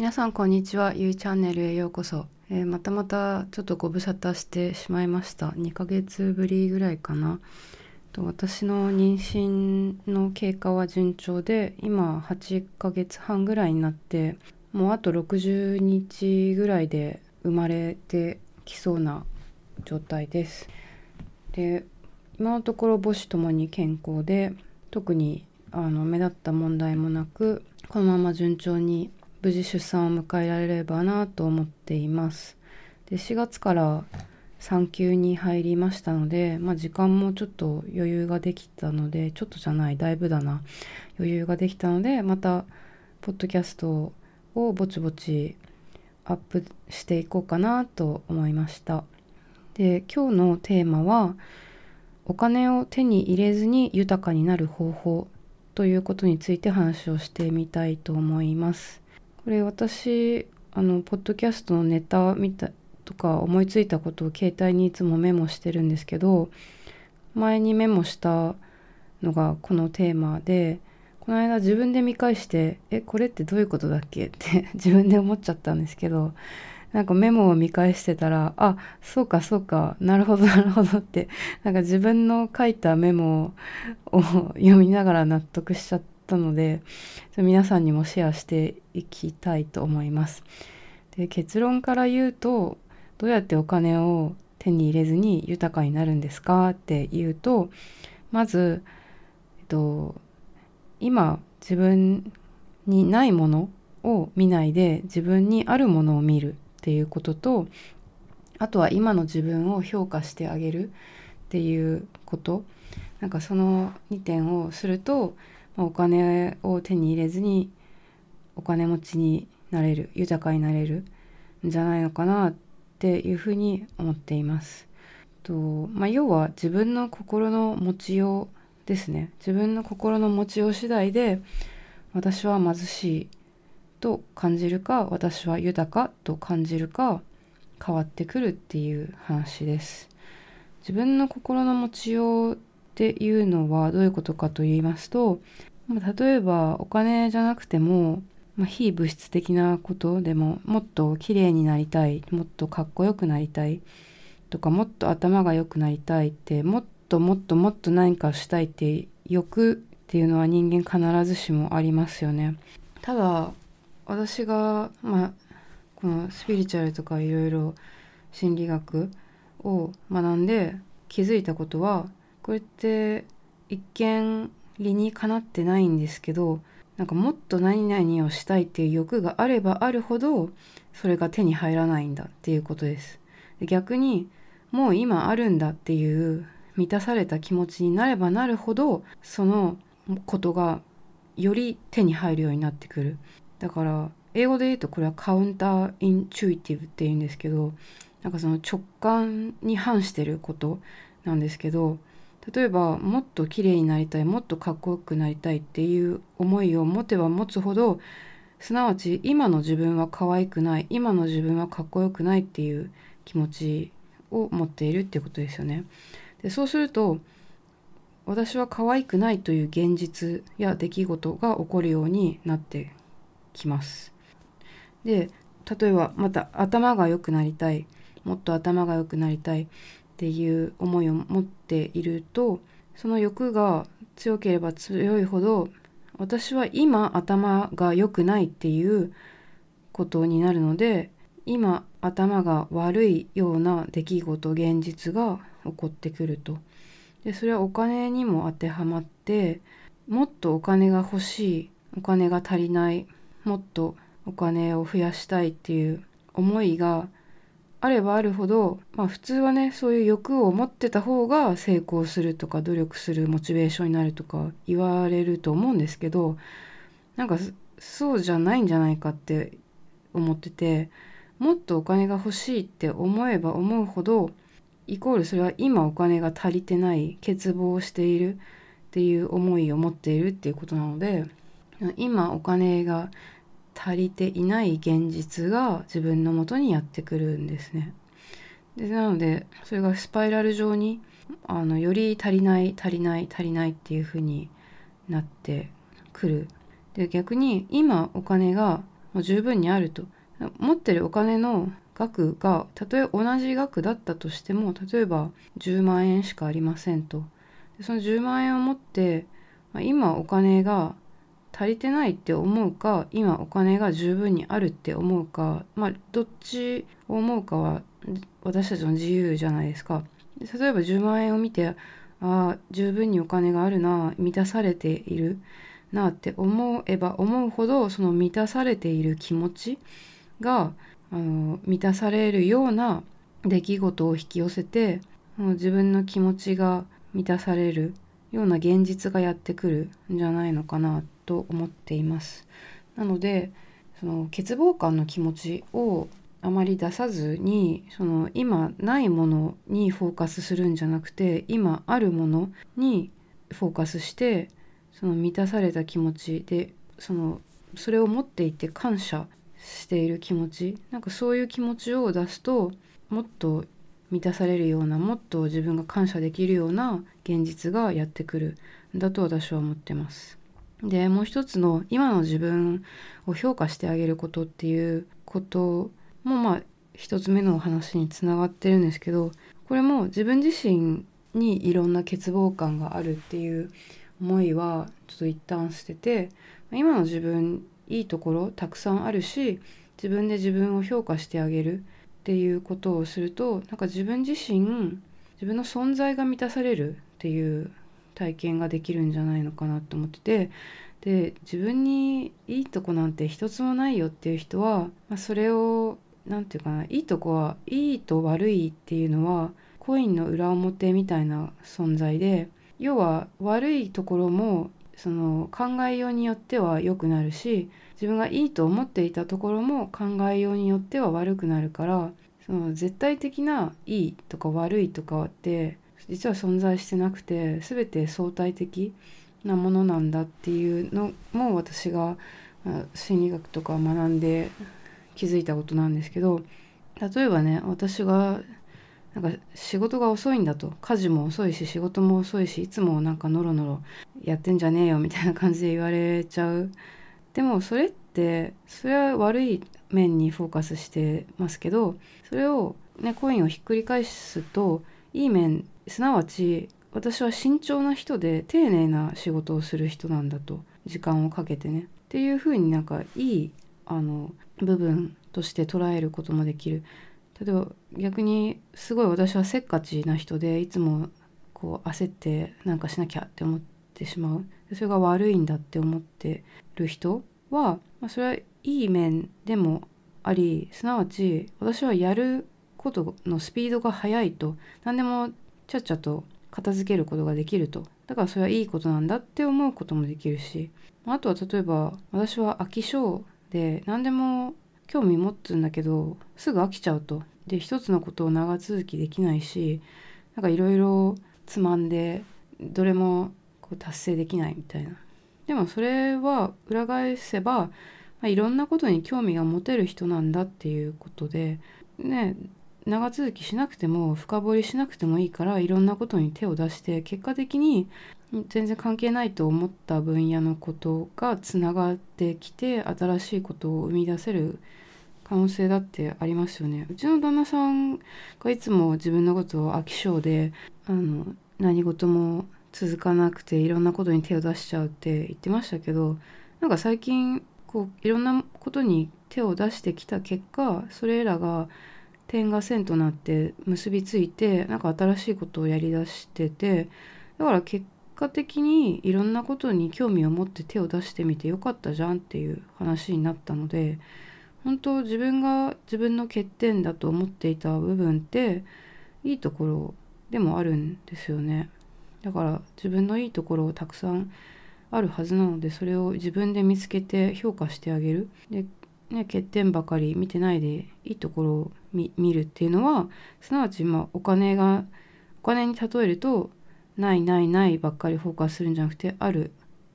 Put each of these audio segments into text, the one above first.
皆さんこんにちは。ゆうチャンネルへようこそ、えー、またまたちょっとご無沙汰してしまいました。2ヶ月ぶりぐらいかな。と私の妊娠の経過は順調で今8ヶ月半ぐらいになってもうあと60日ぐらいで生まれてきそうな状態です。で今のところ母子ともに健康で特にあの目立った問題もなくこのまま順調に無事出産を迎えられればなと思っています。で4月から産休に入りましたので、まあ、時間もちょっと余裕ができたのでちょっとじゃないだいぶだな。余裕ができたのでまたポッドキャストをぼちぼちアップしていこうかなと思いました。で今日のテーマはお金を手に入れずに豊かになる方法ということについて話をしてみたいと思います。これ私あのポッドキャストのネタ見たとか思いついたことを携帯にいつもメモしてるんですけど前にメモしたのがこのテーマでこの間自分で見返してえこれってどういうことだっけ？って 自分で思っちゃったんですけどなんかメモを見返してたらあそうかそうかなるほどなるほどってなんか自分の書いたメモを 読みながら納得しちゃってたので皆さんにもシェアしていきたいと思います。で結論から言うとどうやってお金を手に入れずに豊かになるんですかっていうとまず、えっと、今自分にないものを見ないで自分にあるものを見るっていうこととあとは今の自分を評価してあげるっていうことなんかその2点をすると、まあ、お金を手に入れずにお金持ちになれる豊かになれるんじゃないのかなっていうふうに思っています。とまあ、要は自分の心の持ちようですね自分の心の持ちよう次第で私は貧しいと感じるか私は豊かと感じるか変わってくるっていう話です自分の心の持ちようっていうのはどういうことかと言いますとまあ例えばお金じゃなくても、まあ、非物質的なことでももっと綺麗になりたいもっとかっこよくなりたいとかもっと頭が良くなりたいってもっともっともっと何かしたいって欲っていうのは人間必ずしもありますよね。ただ私が、まあ、このスピリチュアルとかいろいろ心理学を学んで気づいたことはこれって一見理にかなってないんですけどなんかもっと何々をしたいっていう欲があればあるほどそれが手に入らないんだっていうことです。で逆にもう今あるんだっていう満たされた気持ちになればなるほどそのことがより手に入るようになってくるだから英語で言うとこれはカウンターインチュイティブって言うんですけどなんかその直感に反してることなんですけど例えばもっと綺麗になりたいもっとかっこよくなりたいっていう思いを持てば持つほどすなわち今の自分は可愛くない今の自分はかっこよくないっていう気持ちを持っているっていうことですよね。でそうすると私は可愛くないという現実や出来事が起こるようになってきます。で例えばまた頭が良くなりたいもっと頭が良くなりたいっていう思いを持っているとその欲が強ければ強いほど私は今頭が良くないっていうことになるので今頭が悪いような出来事現実が起こってくると。でそれはお金にも当てはまってもっとお金が欲しいお金が足りないもっとお金を増やしたいっていう思いがあればあるほど、まあ、普通はねそういう欲を持ってた方が成功するとか努力するモチベーションになるとか言われると思うんですけどなんかそうじゃないんじゃないかって思っててもっとお金が欲しいって思えば思うほどイコールそれは今お金が足りてない欠乏しているっていう思いを持っているっていうことなので今お金が足りていない現実が自分のもとにやってくるんですね。でなのでそれがスパイラル状にあのより足りない足りない足りないっていう風になってくる。で逆に今お金がもう十分にあると持ってるお金の額がたとえ同じ額だったとしても例えば10万円しかありませんとその10万円を持って、まあ、今お金が足りてないって思うか今お金が十分にあるって思うかまあどっちを思うかは私たちの自由じゃないですか。例えば10万円を見てああ十分にお金があるな満たされているなって思えば思うほどその満たされている気持ちがあの満たされるような出来事を引き寄せて自分の気持ちが満たされるような現実がやってくるんじゃないのかなってと思っています。なのでその欠乏感の気持ちをあまり出さずにその今ないものにフォーカスするんじゃなくて今あるものにフォーカスしてその満たされた気持ちでそのそれを持っていて感謝している気持ちなんかそういう気持ちを出すともっと満たされるようなもっと自分が感謝できるような現実がやってくるんだと私は思ってます。でもう一つの今の自分を評価してあげることっていうこともまあ一つ目のお話につながってるんですけどこれも自分自身にいろんな欠乏感があるっていう思いはちょっと一旦捨てて今の自分いいところたくさんあるし自分で自分を評価してあげるっていうことをするとなんか自分自身自分の存在が満たされるっていう体験ができるんじゃないのかなと思っててで自分にいいとこなんて一つもないよっていう人は、まあ、それを何て言うかないいとこはいいと悪いっていうのはコインの裏表みたいな存在で要は悪いところもその考えようによっては良くなるし自分がいいと思っていたところも考えようによっては悪くなるからその絶対的ないいとか悪いとかって実は存在してなくて全て相対的なものなんだっていうのも私が心理学とか学んで気づいたことなんですけど例えばね私がなんか仕事が遅いんだと。家事も遅いし仕事も遅いしいつもなんかノロノロやってんじゃねえよみたいな感じで言われちゃう。でもそれってそれは悪い面にフォーカスしてますけどそれを、ね、コインをひっくり返すといい面すなわち私は慎重な人で丁寧な仕事をする人なんだと時間をかけてね。っていう風になんかいいあの部分として捉えることもできる。例えば逆にすごい私はせっかちな人でいつもこう焦ってなんかしなきゃって思ってしまう。それが悪いんだって思ってる人は、まあ、それはいい面でもありすなわち私はやることのスピードが速いと何でもちゃっちゃと片付けることができると。だからそれはいいことなんだって思うこともできるし。あとは例えば私は飽き性で何でも興味持つんだけどすぐ飽きちゃうと。で一つのことを長続きできないしなんかいろいろつまんでどれもこう達成できないみたいな。でもそれは裏返せば、いろんなことに興味が持てる人なんだっていうことで。ね長続きしなくても深掘りしなくてもいいからいろんなことに手を出して結果的に全然関係ないと思った分野のことがつながってきて新しいことを生み出せる可能性だってありますよね。うちの旦那さんがいつも自分のことを飽き性であの何事も続かなくていろんなことに手を出しちゃうって言ってましたけどなんか最近こういろんなことに手を出してきた結果それらが点が線となって結びついてなんか新しいことをやりだしててだから結果的にいろんなことに興味を持って手を出してみてよかったじゃんっていう話になったので本当自分が自分の欠点だと思っていた部分っていいところでもあるんですよね。だから自分のいいところをたくさんあるはずなのでそれを自分で見つけて評価してあげるで、ね、欠点ばかり見てないでいいところを見るっていうのはすなわちまお金がお金に例えるとないないないばっかりフォーカスするんじゃなくてある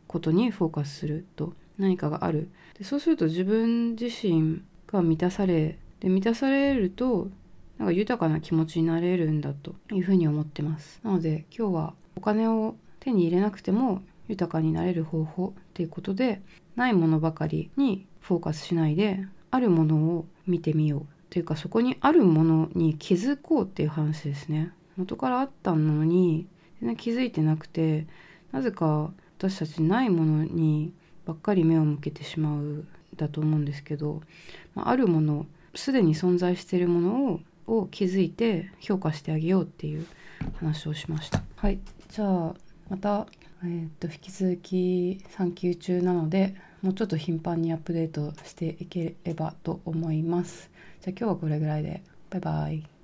ことにフォーカスすると何かがある。でそうすると自分自身が満たされで満たされるとなんか豊かな気持ちになれるんだというふうに思ってます。なので今日はお金を手に入れなくても豊かになれる方法っていうことでないものばかりにフォーカスしないであるものを見てみようというかそこにあるものに気づこうっていう話ですね元からあったのに全然気づいてなくてなぜか私たちないものにばっかり目を向けてしまうだと思うんですけどあるものすでに存在しているものをを気づいて評価してあげようっていう話をしました。はいじゃあまた、えー、っと引き続き産休中なのでもうちょっと頻繁にアップデートしていければと思います。じゃあ今日はこれぐらいでバイバイ。